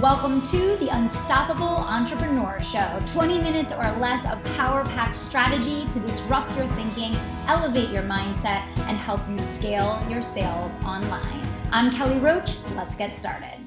Welcome to the Unstoppable Entrepreneur Show 20 minutes or less of power packed strategy to disrupt your thinking, elevate your mindset, and help you scale your sales online. I'm Kelly Roach. Let's get started.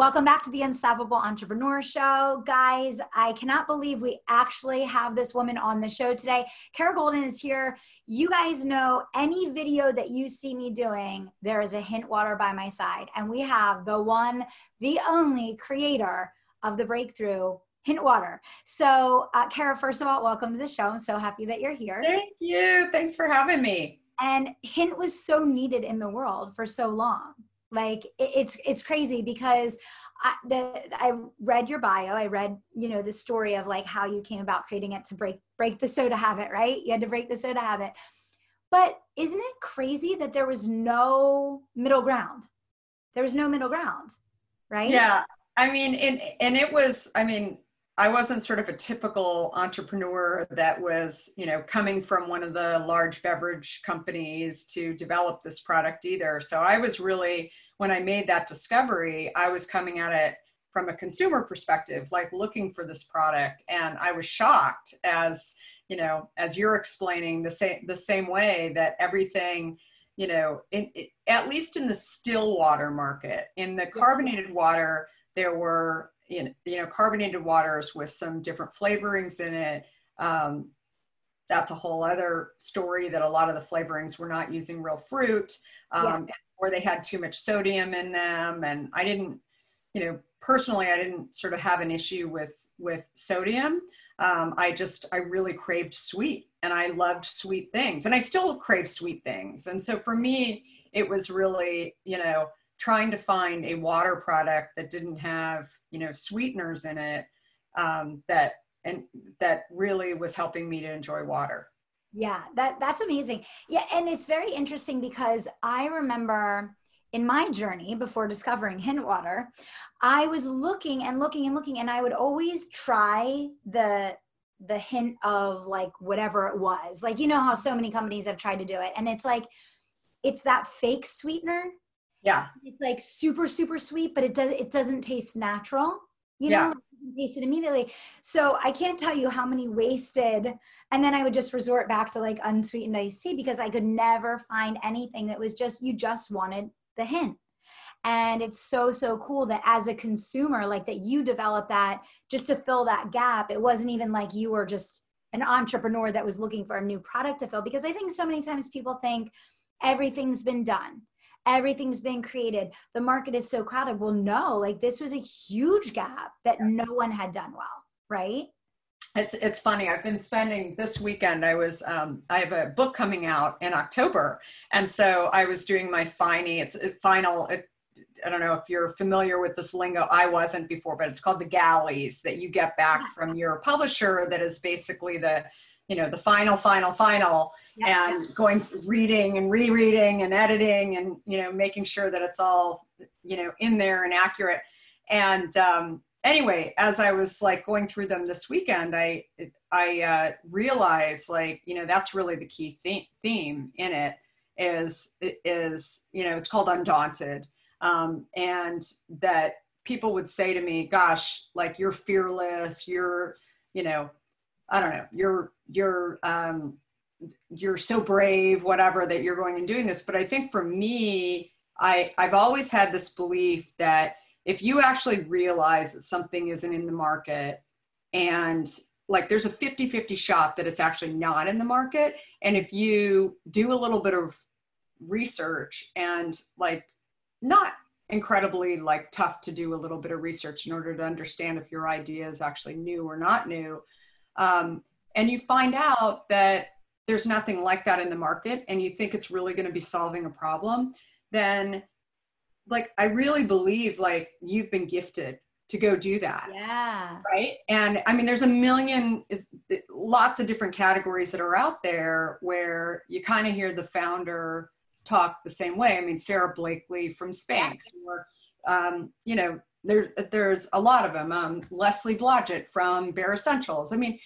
Welcome back to the Unstoppable Entrepreneur Show. Guys, I cannot believe we actually have this woman on the show today. Kara Goldin is here. You guys know any video that you see me doing, there is a hint water by my side. And we have the one, the only creator of the breakthrough hint water. So, uh, Kara, first of all, welcome to the show. I'm so happy that you're here. Thank you. Thanks for having me. And hint was so needed in the world for so long like it's it's crazy because I, the, I read your bio. I read, you know, the story of like how you came about creating it to break break the soda habit, right? You had to break the soda habit. But isn't it crazy that there was no middle ground? There was no middle ground, right? Yeah. I mean, and and it was, I mean, I wasn't sort of a typical entrepreneur that was, you know, coming from one of the large beverage companies to develop this product either. So I was really, when I made that discovery, I was coming at it from a consumer perspective, like looking for this product. And I was shocked as, you know, as you're explaining the same, the same way that everything, you know, in, at least in the still water market, in the carbonated water, there were you know, you know carbonated waters with some different flavorings in it. Um, that's a whole other story that a lot of the flavorings were not using real fruit um, yeah. Or they had too much sodium in them. And I didn't, you know, personally, I didn't sort of have an issue with with sodium. Um, I just I really craved sweet and I loved sweet things and I still crave sweet things. And so for me, it was really, you know, trying to find a water product that didn't have you know sweeteners in it um, that and that really was helping me to enjoy water yeah that that's amazing yeah and it's very interesting because i remember in my journey before discovering hint water i was looking and looking and looking and i would always try the the hint of like whatever it was like you know how so many companies have tried to do it and it's like it's that fake sweetener yeah. It's like super, super sweet, but it does it doesn't taste natural. You know, yeah. Taste it immediately. So I can't tell you how many wasted and then I would just resort back to like unsweetened iced tea because I could never find anything that was just you just wanted the hint. And it's so, so cool that as a consumer, like that you developed that just to fill that gap. It wasn't even like you were just an entrepreneur that was looking for a new product to fill because I think so many times people think everything's been done everything's been created. The market is so crowded. Well no like this was a huge gap that no one had done well right? It's it's funny. I've been spending this weekend i was um, i have a book coming out in october. And so i was doing my finey it's final it, I don't know if you're familiar with this lingo. I wasn't before, but it's called the galleys that you get back from your publisher. That is basically the you know the final final final yeah. and going reading and rereading and editing and you know making sure that it's all you know in there and accurate and um, anyway as i was like going through them this weekend i i uh, realized like you know that's really the key theme, theme in it is is you know it's called undaunted um, and that people would say to me gosh like you're fearless you're you know I don't know, you're you're um, you're so brave, whatever, that you're going and doing this. But I think for me, I I've always had this belief that if you actually realize that something isn't in the market and like there's a 50-50 shot that it's actually not in the market and if you do a little bit of research and like not incredibly like tough to do a little bit of research in order to understand if your idea is actually new or not new um, and you find out that there's nothing like that in the market and you think it's really going to be solving a problem, then like I really believe like you've been gifted to go do that. Yeah. Right. And I mean, there's a million, is lots of different categories that are out there where you kind of hear the founder talk the same way. I mean, Sara Blakely from Spanx, or, um, you know, there's there's a lot of them. Um, Leslie Blodgett from Bare Escentuals. I mean,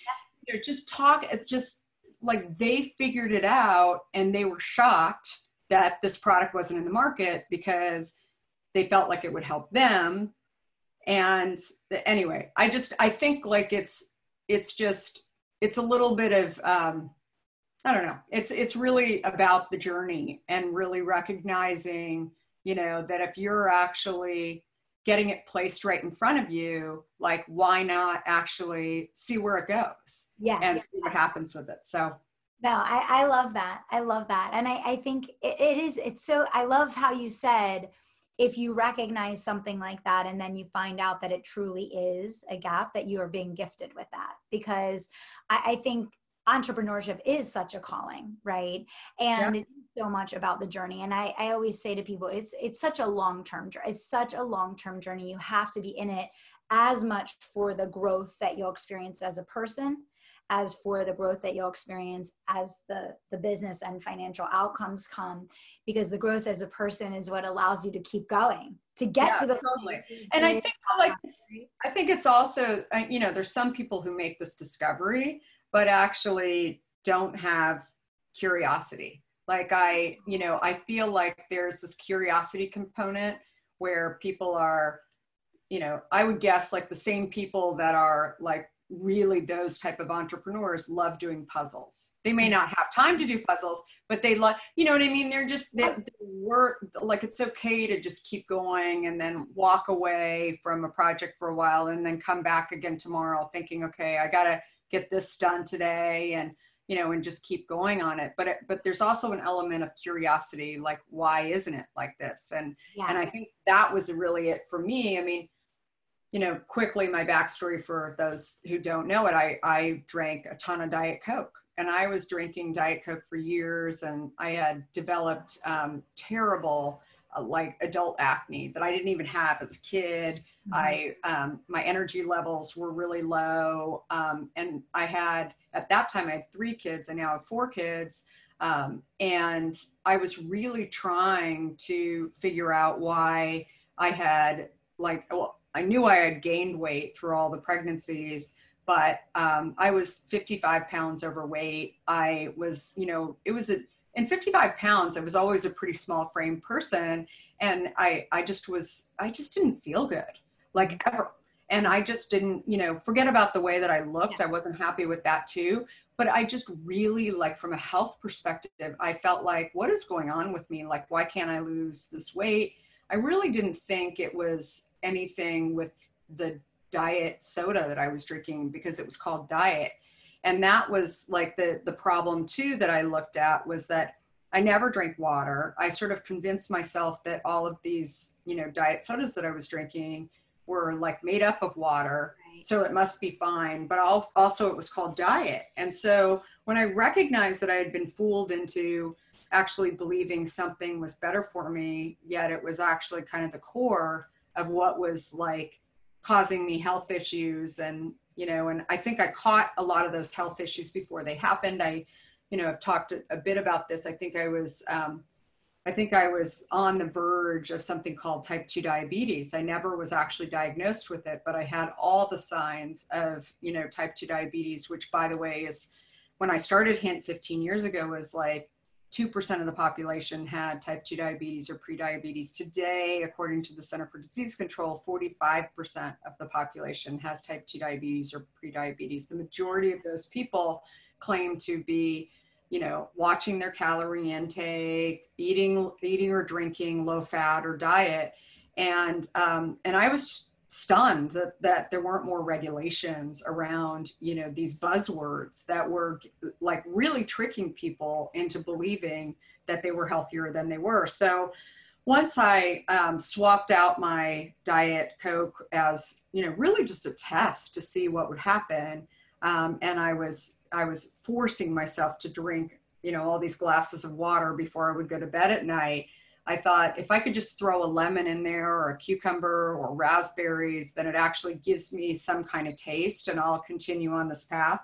you know, just talk. It's just like they figured it out, and they were shocked that this product wasn't in the market because they felt like it would help them, and anyway i just i think like it's it's just it's a little bit of um i don't know it's it's really about the journey and really recognizing you know that if you're actually getting it placed right in front of you like why not actually see where it goes yeah and see what happens with it? So no i, I love that. I love that. And i, I think it, it is it's so i love how you said if you recognize something like that and then you find out that it truly is a gap that you are being gifted with that. Because i, I think entrepreneurship is such a calling right? And yeah. it's so much about the journey. And I, I always say to people it's it's such a long term it's such a long term journey. You have to be in it as much for the growth that you'll experience as a person as for the growth that you'll experience as the the business and financial outcomes come because the growth as a person is what allows you to keep going to get yeah, to the totally. and i think like i think it's also uh, you know there's some people who make this discovery but actually don't have curiosity. Like i you know i feel like there's this curiosity component where people are you know i would guess like the same people that are like really those type of entrepreneurs love doing puzzles. They may not have time to do puzzles but they love you know what i mean? They're just they, they work like it's okay to just keep going and then walk away from a project for a while and then come back again tomorrow thinking okay i gotta get this done today and you know and just keep going on it. But it, but there's also an element of curiosity like why isn't it like this? And yes. and i think that was really it for me. I mean you know, quickly my backstory for those who don't know it, I, I drank a ton of Diet Coke. And I was drinking Diet Coke for years and I had developed um, terrible uh, like adult acne that I didn't even have as a kid. Mm-hmm. I, um, my energy levels were really low. Um, and I had, at that time, I had three kids. I now have four kids. Um, and I was really trying to figure out why I had like, well, I knew I had gained weight through all the pregnancies, but um, I was 55 pounds overweight. I was, you know, it was a, in 55 pounds, I was always a pretty small frame person. And I, I just was, I just didn't feel good, like mm-hmm. ever. And I just didn't, you know, forget about the way that I looked. I wasn't happy with that too. But I just really, like, from a health perspective, I felt like, what is going on with me? Like, why can't I lose this weight? I really didn't think it was anything with the diet soda that I was drinking because it was called diet. And that was like the the problem too that I looked at was that I never drank water. I sort of convinced myself that all of these, you know, diet sodas that I was drinking were like made up of water. Right. So it must be fine. But also it was called diet. And so when I recognized that I had been fooled into actually believing something was better for me, yet it was actually kind of the core of what was like causing me health issues and you know and i think i caught a lot of those health issues before they happened. I you know i've talked a, a bit about this. I think i was um, i think i was on the verge of something called type 2 diabetes. I never was actually diagnosed with it but i had all the signs of you know type 2 diabetes which by the way is when i started hint 15 years ago was like 2% of the population had type 2 diabetes or prediabetes. Today, according to the Center for Disease Control, 45% of the population has type 2 diabetes or prediabetes. The majority of those people claim to be, you know, watching their calorie intake, eating, eating or drinking low fat or diet. And, um, and I was stunned that, that there weren't more regulations around you know these buzzwords that were like really tricking people into believing that they were healthier than they were. So once i um, swapped out my diet coke as you know really just a test to see what would happen um, and i was i was forcing myself to drink you know all these glasses of water before i would go to bed at night I thought if I could just throw a lemon in there or a cucumber or raspberries, then it actually gives me some kind of taste and I'll continue on this path.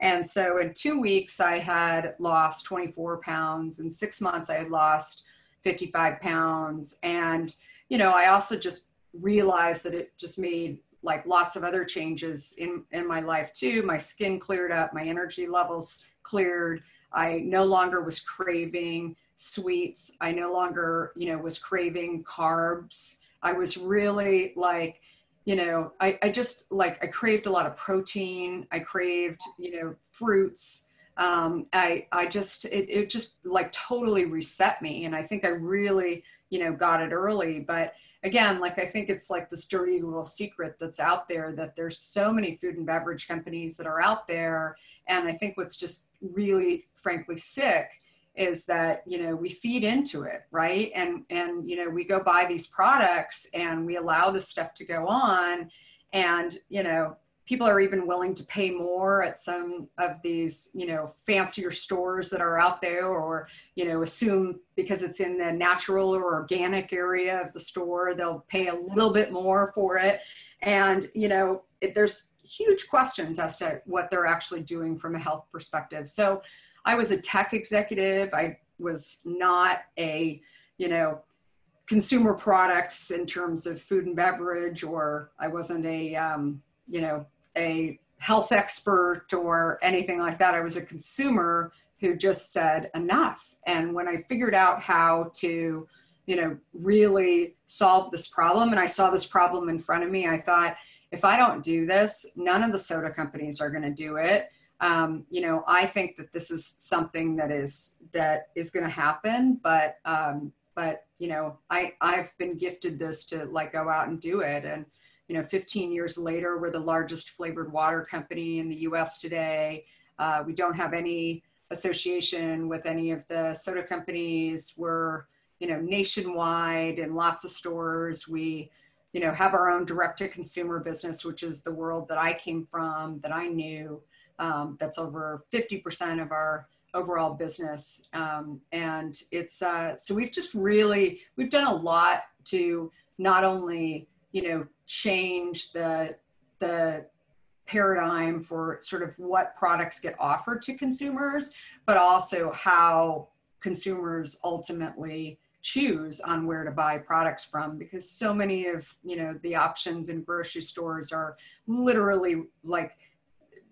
And so in two weeks, I had lost 24 pounds. In six months, I had lost 55 pounds. And, you know, I also just realized that it just made like lots of other changes in, in my life too. My skin cleared up, my energy levels cleared. I no longer was craving sweets. I no longer, you know, was craving carbs. I was really like, you know, I, I just like, I craved a lot of protein. I craved, you know, fruits. Um, I, I just, it, it just like totally reset me. And I think I really, you know, got it early. But again, like I think it's like this dirty little secret that's out there that there's so many food and beverage companies that are out there. And I think what's just really, frankly, sick is that you know we feed into it right? And and you know we go buy these products and we allow this stuff to go on. And you know people are even willing to pay more at some of these you know fancier stores that are out there or you know assume because it's in the natural or organic area of the store they'll pay a little bit more for it. And you know it, there's huge questions as to what they're actually doing from a health perspective. So I was a tech executive. I was not a, you know, consumer products in terms of food and beverage, or I wasn't a, um, you know, a health expert or anything like that. I was a consumer who just said enough. And when I figured out how to, you know, really solve this problem, and I saw this problem in front of me, I thought, if I don't do this, none of the soda companies are going to do it um, you know, I think that this is something that is that is going to happen, but um, but you know, I I've been gifted this to like go out and do it, and you know, 15 years later, we're the largest flavored water company in the U.S. today. Uh, we don't have any association with any of the soda companies. We're you know nationwide in lots of stores. We you know have our own direct to consumer business, which is the world that I came from, that I knew. Um, that's over 50% of our overall business. Um, and it's, uh, so we've just really, we've done a lot to not only, you know, change the, the paradigm for sort of what products get offered to consumers, but also how consumers ultimately choose on where to buy products from because so many of you know the options in grocery stores are literally like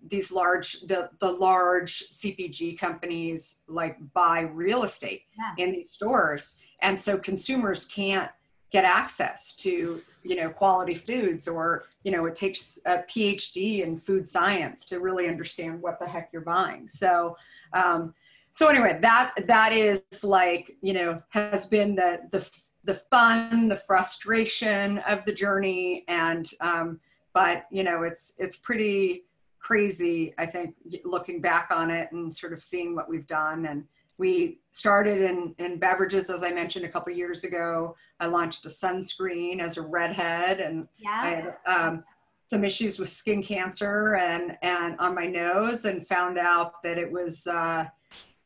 these large the the large CPG companies like buy real estate yeah. in these stores. And so consumers can't get access to you know quality foods or you know it takes a phd in food science to really understand what the heck you're buying. So um, so anyway that that is like you know has been the the the fun the frustration of the journey. And um, but you know it's it's pretty crazy, I think, looking back on it and sort of seeing what we've done. And we started in, in beverages, as I mentioned a couple years ago. I launched a sunscreen as a redhead, and yeah. I had um, some issues with skin cancer and, and on my nose, and found out that it was, uh,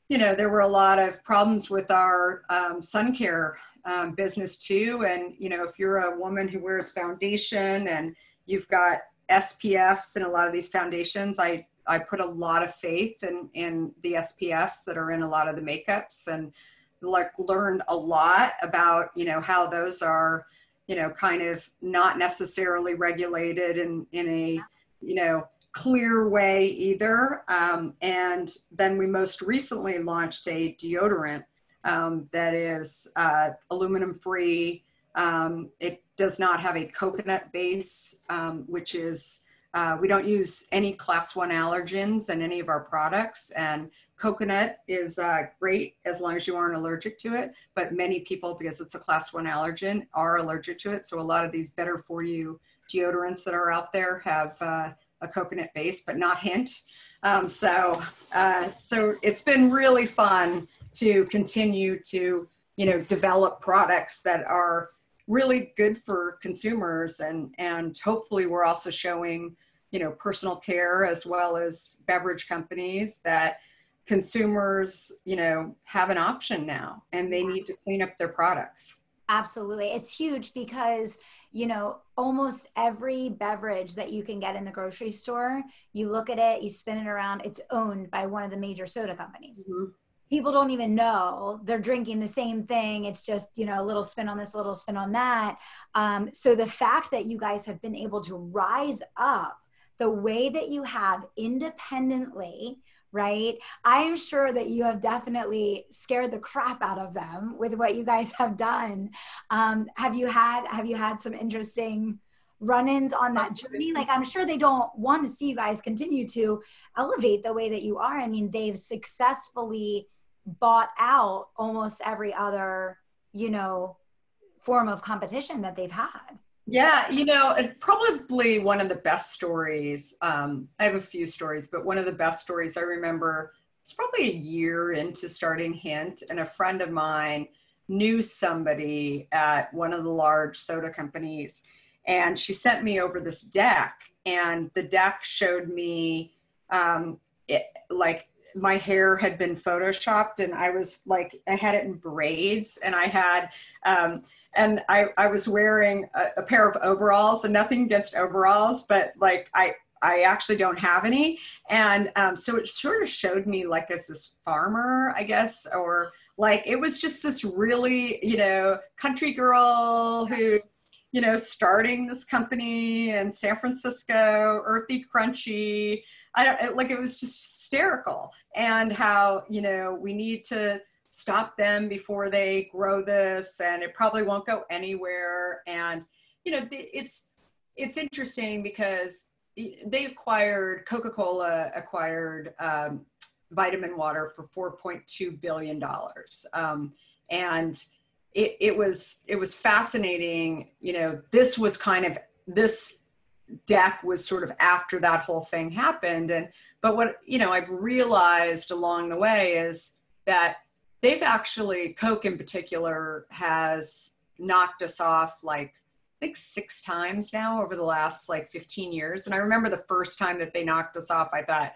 you know, there were a lot of problems with our um, sun care um, business too. And, you know, if you're a woman who wears foundation and you've got SPFs and a lot of these foundations. I, I put a lot of faith in, in the SPFs that are in a lot of the makeups and like learned a lot about, you know, how those are, you know, kind of not necessarily regulated in, in a, you know, clear way either. Um, and then we most recently launched a deodorant um, that is uh, aluminum free. Um, it does not have a coconut base, um, which is, uh, we don't use any class one allergens in any of our products. And coconut is uh, great as long as you aren't allergic to it. But many people, because it's a class one allergen, are allergic to it. So a lot of these better for you deodorants that are out there have uh, a coconut base, but not hint. Um, so, uh, so it's been really fun to continue to, you know, develop products that are really good for consumers and and hopefully we're also showing you know personal care as well as beverage companies that consumers you know have an option now and they need to clean up their products. Absolutely. It's huge because you know almost every beverage that you can get in the grocery store you look at it you spin it around it's owned by one of the major soda companies. Mm-hmm people don't even know they're drinking the same thing. It's just you know a little spin on this a little spin on that. Um, so the fact that you guys have been able to rise up the way that you have independently right? I am sure that you have definitely scared the crap out of them with what you guys have done. Um, have you had have you had some interesting run-ins on that journey? Like i'm sure they don't want to see you guys continue to elevate the way that you are. I mean they've successfully bought out almost every other you know form of competition that they've had yeah, you know, probably one of the best stories. Um, I have a few stories, but one of the best stories I remember it's probably a year into starting Hint, and a friend of mine knew somebody at one of the large soda companies, and she sent me over this deck, and the deck showed me um, it, like my hair had been photoshopped, and I was like, I had it in braids, and I had. Um, and I, I was wearing a, a pair of overalls and nothing against overalls, but like I, I actually don't have any. And um, so it sort of showed me like as this farmer, I guess, or like it was just this really, you know, country girl who, you know, starting this company in San Francisco, earthy, crunchy. I don't like it was just hysterical. And how, you know, we need to stop them before they grow this and it probably won't go anywhere and you know it's it's interesting because they acquired coca-cola acquired um, vitamin water for 4.2 billion dollars um, and it, it was it was fascinating you know this was kind of this deck was sort of after that whole thing happened and but what you know i've realized along the way is that they've actually coke in particular has knocked us off like I think six times now over the last like 15 years. And I remember the first time that they knocked us off, I thought,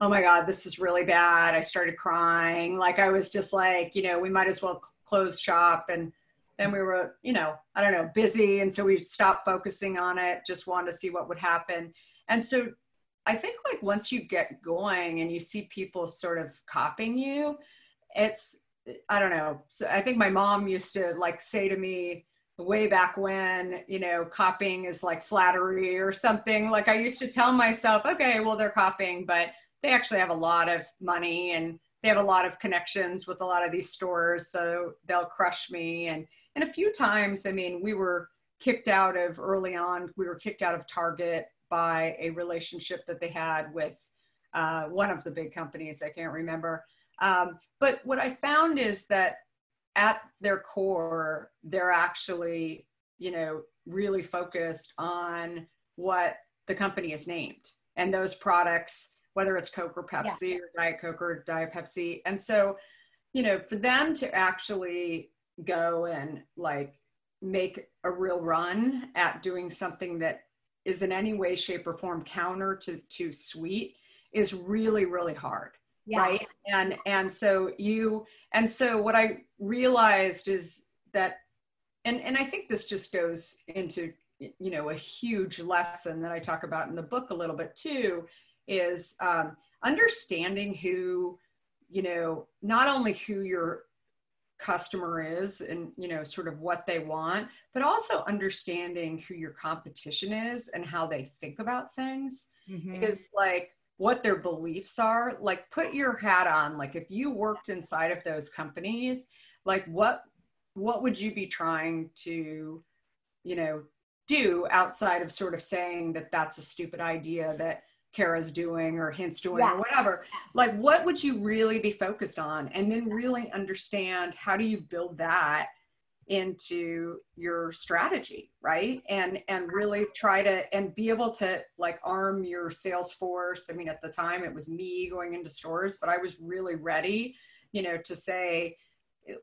oh my God, this is really bad. I started crying. Like I was just like, you know, we might as well close shop. And then we were, you know, I don't know, busy. And so we stopped focusing on it, just wanted to see what would happen. And so I think like once you get going and you see people sort of copying you, it's i don't know so i think my mom used to like say to me way back when you know copying is like flattery or something like i used to tell myself okay well they're copying but they actually have a lot of money and they have a lot of connections with a lot of these stores so they'll crush me and and a few times i mean we were kicked out of early on we were kicked out of target by a relationship that they had with uh, one of the big companies i can't remember um, but what I found is that at their core, they're actually, you know, really focused on what the company is named and those products, whether it's Coke or Pepsi yeah. or Diet Coke or Diet Pepsi. And so, you know, for them to actually go and like make a real run at doing something that is in any way, shape, or form counter to, to sweet is really, really hard yeah. right and and so you and so what i realized is that and and i think this just goes into you know a huge lesson that i talk about in the book a little bit too is um, understanding who you know not only who your customer is and you know sort of what they want but also understanding who your competition is and how they think about things mm-hmm. because like what their beliefs are like put your hat on like if you worked inside of those companies like what what would you be trying to you know do outside of sort of saying that that's a stupid idea that Kara's doing or Hint's doing yes. or whatever. Yes. Like, what would you really be focused on? And then really understand how do you build that into your strategy right and and really try to and be able to like arm your sales force i mean at the time it was me going into stores but i was really ready you know to say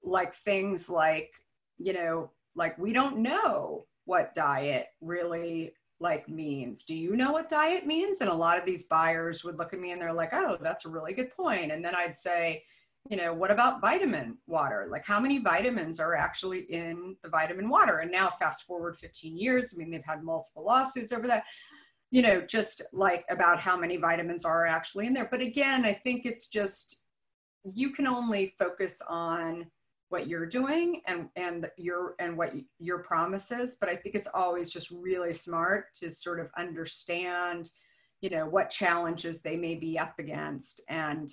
like things like you know like we don't know what diet really like means do you know what diet means and a lot of these buyers would look at me and they're like oh that's a really good point. and then i'd say you know, what about vitamin water? Like how many vitamins are actually in the vitamin water? And now fast forward 15 years, I mean, they've had multiple lawsuits over that, you know, just like about how many vitamins are actually in there. But again, I think it's just, you can only focus on what you're doing and and your and what your promises but i think it's always just really smart to sort of understand you know what challenges they may be up against and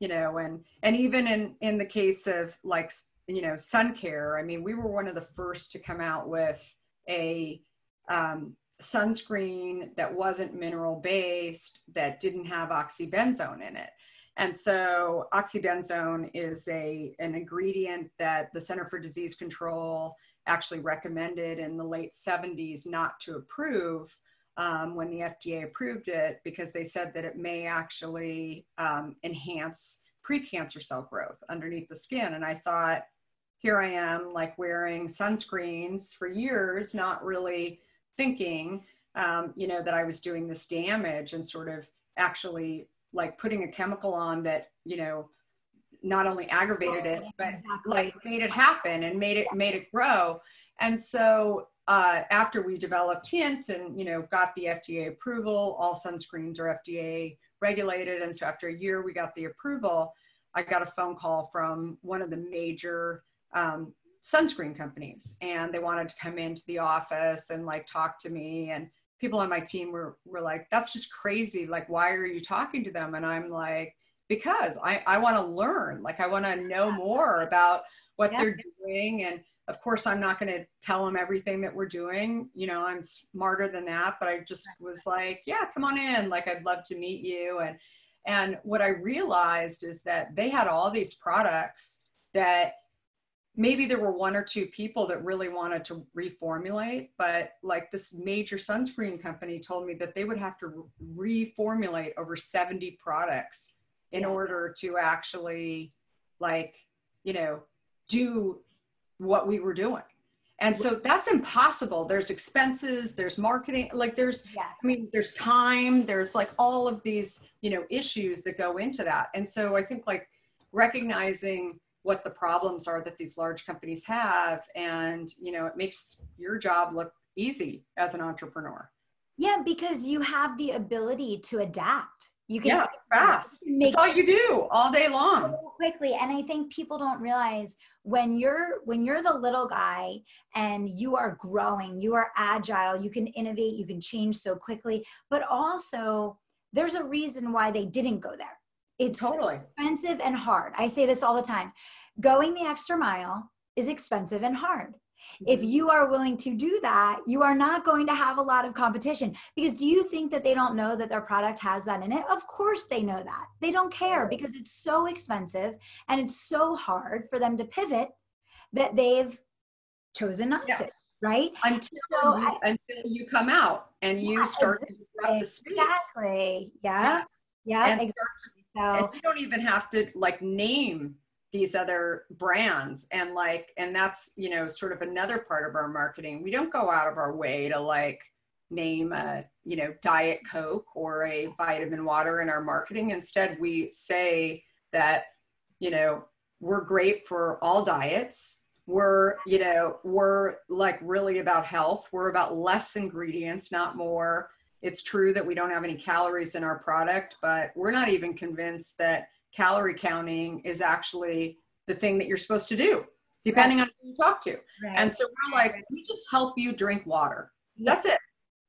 you know and and even in in the case of like you know sun care i mean we were one of the first to come out with a um, sunscreen that wasn't mineral based that didn't have oxybenzone in it and so oxybenzone is a an ingredient that the center for disease control actually recommended in the late 70s not to approve um, when the fda approved it because they said that it may actually um, enhance precancer cell growth underneath the skin. And i thought here i am like wearing sunscreens for years not really thinking, um, you know, that I was doing this damage and sort of actually like putting a chemical on that, you know, not only aggravated it, but exactly. like made it happen and made it made it grow. And so uh, after we developed Hint and you know got the FDA approval, all sunscreens are FDA regulated. And so after a year, we got the approval. I got a phone call from one of the major um, sunscreen companies and they wanted to come into the office and like talk to me and people on my team were, were like that's just crazy. Like why are you talking to them? And i'm like because i, I want to learn. Like i want to know more about what yeah. they're doing. And of course i'm not going to tell them everything that we're doing. You know i'm smarter than that. But i just was like yeah come on in. Like i'd love to meet you. And and what i realized is that they had all these products that maybe there were one or two people that really wanted to reformulate but like this major sunscreen company told me that they would have to reformulate over 70 products in yeah. order to actually like you know do what we were doing and so that's impossible there's expenses there's marketing like there's yeah. i mean there's time there's like all of these you know issues that go into that and so i think like recognizing what the problems are that these large companies have. And you know it makes your job look easy as an entrepreneur. Yeah because you have the ability to adapt. You can yeah fast. that's all you do all day long so quickly. And i think people don't realize when you're when you're the little guy and you are growing you are agile you can innovate you can change so quickly. But also there's a reason why they didn't go there it's totally expensive and hard. I say this all the time. Going the extra mile is expensive and hard. Mm-hmm. If you are willing to do that, you are not going to have a lot of competition. Because do you think that they don't know that their product has that in it? Of course they know that. They don't care because it's so expensive and it's so hard for them to pivot that they've chosen not yeah. to right? Until, so you, I, until you come out and you yeah, start exactly, to disrupt the space. Exactly. Yeah. Yeah. yeah exactly. So and you don't even have to like name these other brands. And like and that's you know sort of another part of our marketing. We don't go out of our way to like name a you know diet coke or a vitamin water in our marketing. Instead we say that you know we're great for all diets. We're you know we're like really about health. We're about less ingredients not more it's true that we don't have any calories in our product, but we're not even convinced that calorie counting is actually the thing that you're supposed to do, depending right. on who you talk to. Right. And so we're like, we just help you drink water. That's it.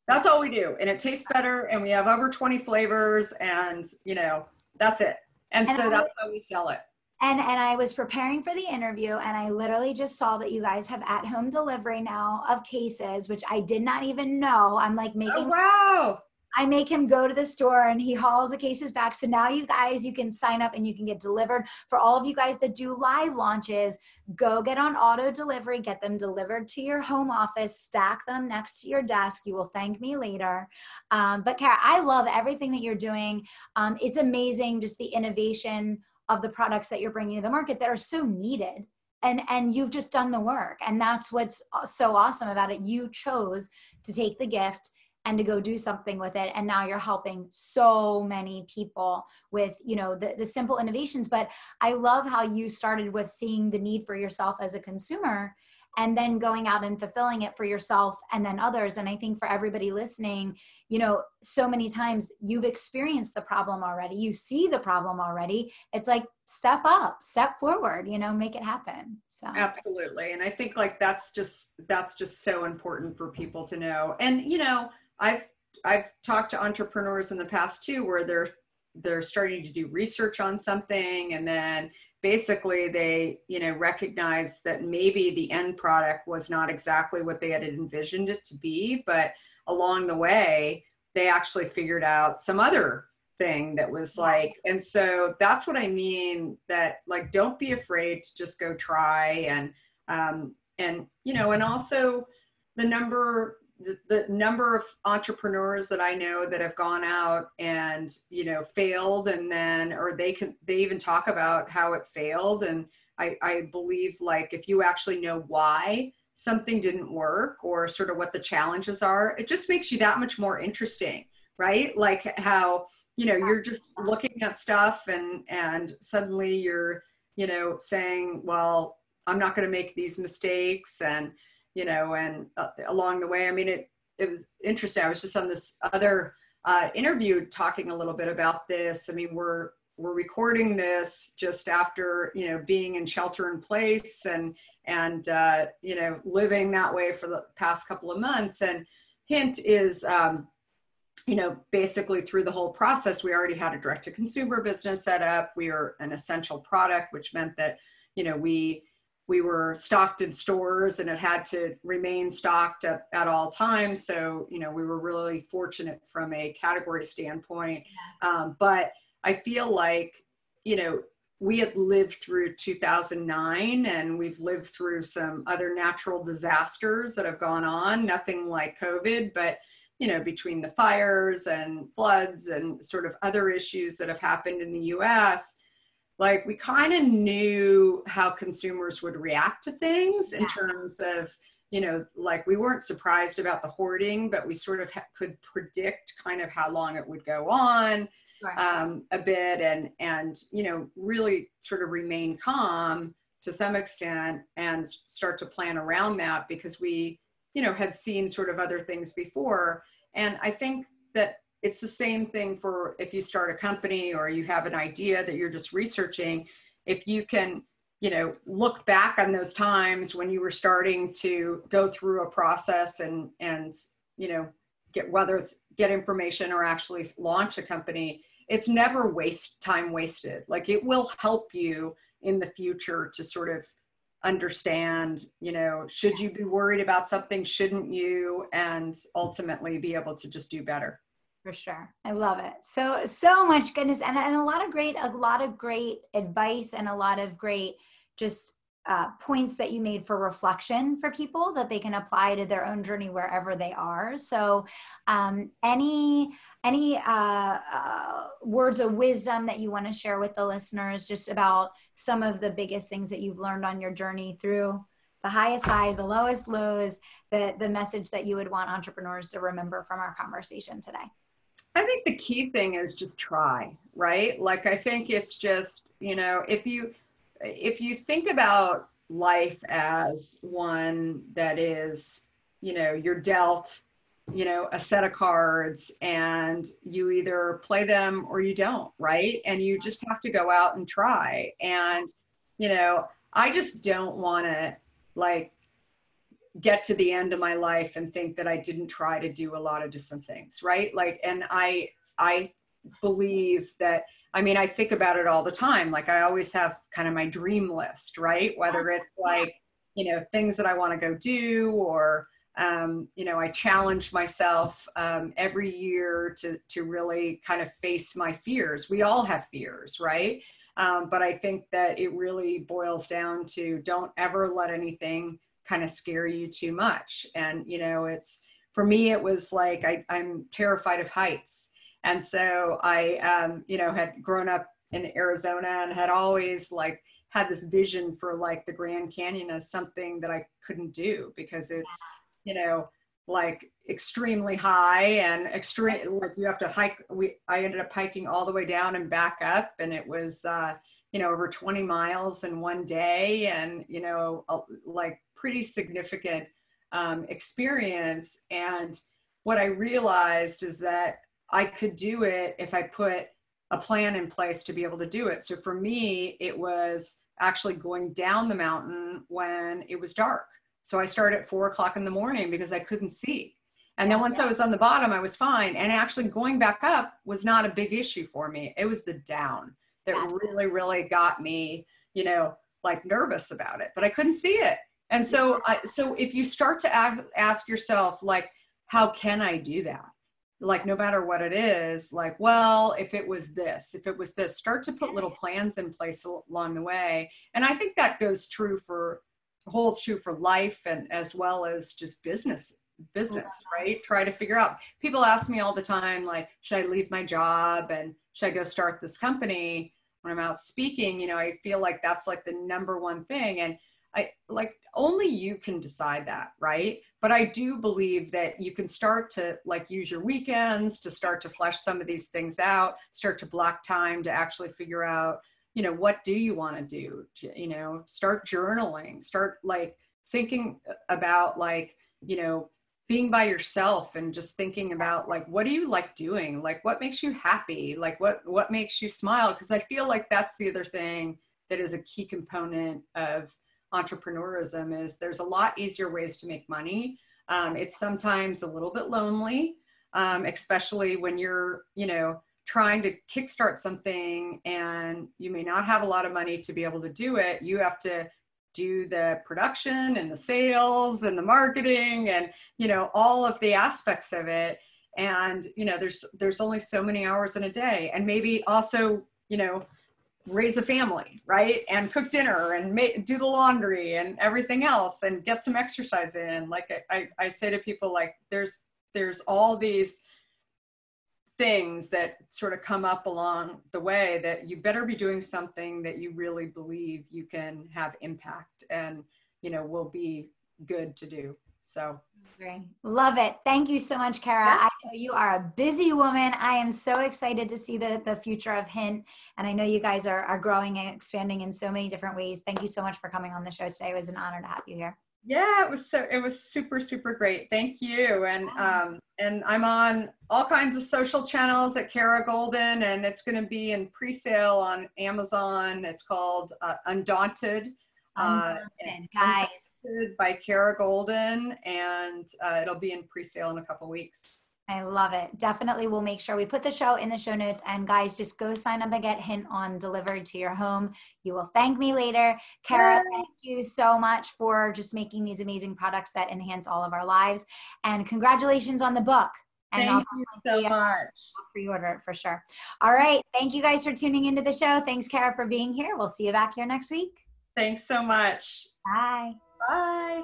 That's all we do. And it tastes better. And we have over 20 flavors. And, you know, that's it. And, and so I, that's how we sell it and and i was preparing for the interview and i literally just saw that you guys have at home delivery now of cases which i did not even know. I'm like making oh, wow. I make him go to the store and he hauls the cases back. So now you guys you can sign up and you can get delivered. For all of you guys that do live launches go get on auto delivery get them delivered to your home office stack them next to your desk. You will thank me later. Um, but kara i love everything that you're doing. Um, it's amazing just the innovation of the products that you're bringing to the market that are so needed. And and you've just done the work. And that's what's so awesome about it. You chose to take the gift and to go do something with it. And now you're helping so many people with you know the, the simple innovations. But i love how you started with seeing the need for yourself as a consumer and then going out and fulfilling it for yourself and then others. And i think for everybody listening you know so many times you've experienced the problem already. You see the problem already. It's like step up step forward you know make it happen. So. Absolutely. And i think like that's just that's just so important for people to know. And you know i've i've talked to entrepreneurs in the past too where they're they're starting to do research on something and then basically they you know recognized that maybe the end product was not exactly what they had envisioned it to be but along the way, they actually figured out some other thing that was like and so that's what i mean that like don't be afraid to just go try and um and you know and also the number the, the number of entrepreneurs that i know that have gone out and you know failed and then or they can they even talk about how it failed. And i i believe like if you actually know why something didn't work or sort of what the challenges are it just makes you that much more interesting right? Like how you know you're just looking at stuff and and suddenly you're you know saying well i'm not going to make these mistakes and you know and uh, along the way. I mean it it was interesting. I was just on this other uh, interview talking a little bit about this. I mean we're we're recording this just after you know being in shelter in place and and uh, you know living that way for the past couple of months. And hint is um, you know, basically through the whole process, we already had a direct to consumer business set up. We are an essential product, which meant that, you know, we we were stocked in stores and it had to remain stocked at, at all times. So, you know, we were really fortunate from a category standpoint. Um, but I feel like, you know, we had lived through 2009 and we've lived through some other natural disasters that have gone on, nothing like COVID, but you know, between the fires and floods and sort of other issues that have happened in the US, like we kind of knew how consumers would react to things in terms of, you know, like we weren't surprised about the hoarding, but we sort of ha- could predict kind of how long it would go on right. um, a bit and, and, you know, really sort of remain calm to some extent and start to plan around that because we, you know, had seen sort of other things before. And I think that it's the same thing for if you start a company or you have an idea that you're just researching. If you can, you know, look back on those times when you were starting to go through a process and and you know get whether it's get information or actually launch a company, it's never waste time wasted. Like it will help you in the future to sort of understand you know should you be worried about something shouldn't you and ultimately be able to just do better for sure i love it so so much goodness and, and a lot of great a lot of great advice and a lot of great just uh, points that you made for reflection for people that they can apply to their own journey wherever they are. So, um, any any uh, uh, words of wisdom that you want to share with the listeners, just about some of the biggest things that you've learned on your journey through the highest highs, the lowest lows, the the message that you would want entrepreneurs to remember from our conversation today. I think the key thing is just try, right? Like I think it's just, you know, if you if you think about life as one that is, you know, you're dealt, you know, a set of cards and you either play them or you don't, right? And you just have to go out and try. And, you know, I just don't want to like get to the end of my life and think that I didn't try to do a lot of different things, right? Like, and I, I believe that I mean, I think about it all the time. Like I always have kind of my dream list, right? Whether it's like, you know, things that I want to go do or, um, you know, I challenge myself um, every year to, to really kind of face my fears. We all have fears, right? Um, but I think that it really boils down to don't ever let anything kind of scare you too much. And, you know, it's, for me, it was like I, I'm terrified of heights. And so I, um, you know, had grown up in Arizona and had always like had this vision for like the Grand Canyon as something that I couldn't do because it's, you know, like extremely high and extreme like you have to hike we i ended up hiking all the way down and back up. And it was uh you know over 20 miles in one day. And you know like pretty significant um, experience and what i realized is that I could do it if I put a plan in place to be able to do it. So for me, it was actually going down the mountain when it was dark. So I started at four o'clock in the morning because I couldn't see. And then once I was on the bottom, I was fine. And actually going back up was not a big issue for me. It was the down that really, really got me, you know, like nervous about it, but I couldn't see it. And so, I, so if you start to ask, ask yourself, like, how can I do that? Like, no matter what it is, like, well, if it was this, if it was this, start to put little plans in place along the way. And I think that goes true for, holds true for life and as well as just business business, right? Try to figure out. People ask me all the time, like, should I leave my job and should I go start this company? When I'm out speaking, you know, I feel like that's like the number one thing. And I like only you can decide that, right? But I do believe that you can start to like use your weekends to start to flesh some of these things out, start to block time to actually figure out, you know, what do you want to do? You know, start journaling, start like thinking about like, you know, being by yourself and just thinking about like what do you like doing like what makes you happy like what what makes you smile because i feel like that's the other thing that is a key component of entrepreneurism is there's a lot easier ways to make money. Um, it's sometimes a little bit lonely, um, especially when you're, you know, trying to kickstart something and you may not have a lot of money to be able to do it. You have to do the production and the sales and the marketing and you know all of the aspects of it and you know there's there's only so many hours in a day and maybe also you know raise a family, right? And cook dinner and make, do the laundry and everything else and get some exercise in. Like I, I, I say to people, like there's, there's all these things that sort of come up along the way that you better be doing something that you really believe you can have impact and, you know, will be good to do. So Love it. Thank you so much, Kara. Yeah. I know you are a busy woman. I am so excited to see the, the future of Hint. And I know you guys are, are growing and expanding in so many different ways. Thank you so much for coming on the show today. It was an honor to have you here. Yeah, it was so it was super super great. Thank you. And um and I'm on all kinds of social channels at Kara Goldin and it's going to be in pre-sale on Amazon. It's called uh, Undaunted uh, guys. By Kara Goldin, and uh, it'll be in pre-sale in a couple weeks. I love it. Definitely, we'll make sure we put the show in the show notes. And guys, just go sign up and get Hint on delivered to your home. You will thank me later. Kara, thank you so much for just making these amazing products that enhance all of our lives. And congratulations on the book. And thank I'll you so much. I'll pre-order it for sure. All right. Thank you guys for tuning into the show. Thanks, Kara, for being here. We'll see you back here next week. Thanks so much. Bye. Bye.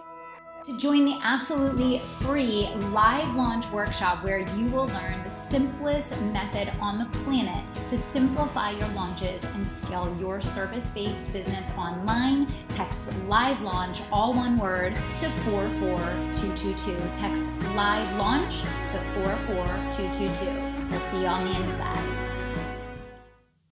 To join the absolutely free live launch workshop where you will learn the simplest method on the planet to simplify your launches and scale your service based business online, text live launch, all one word, to 44222. Text live launch to 44222. We'll see you on the inside.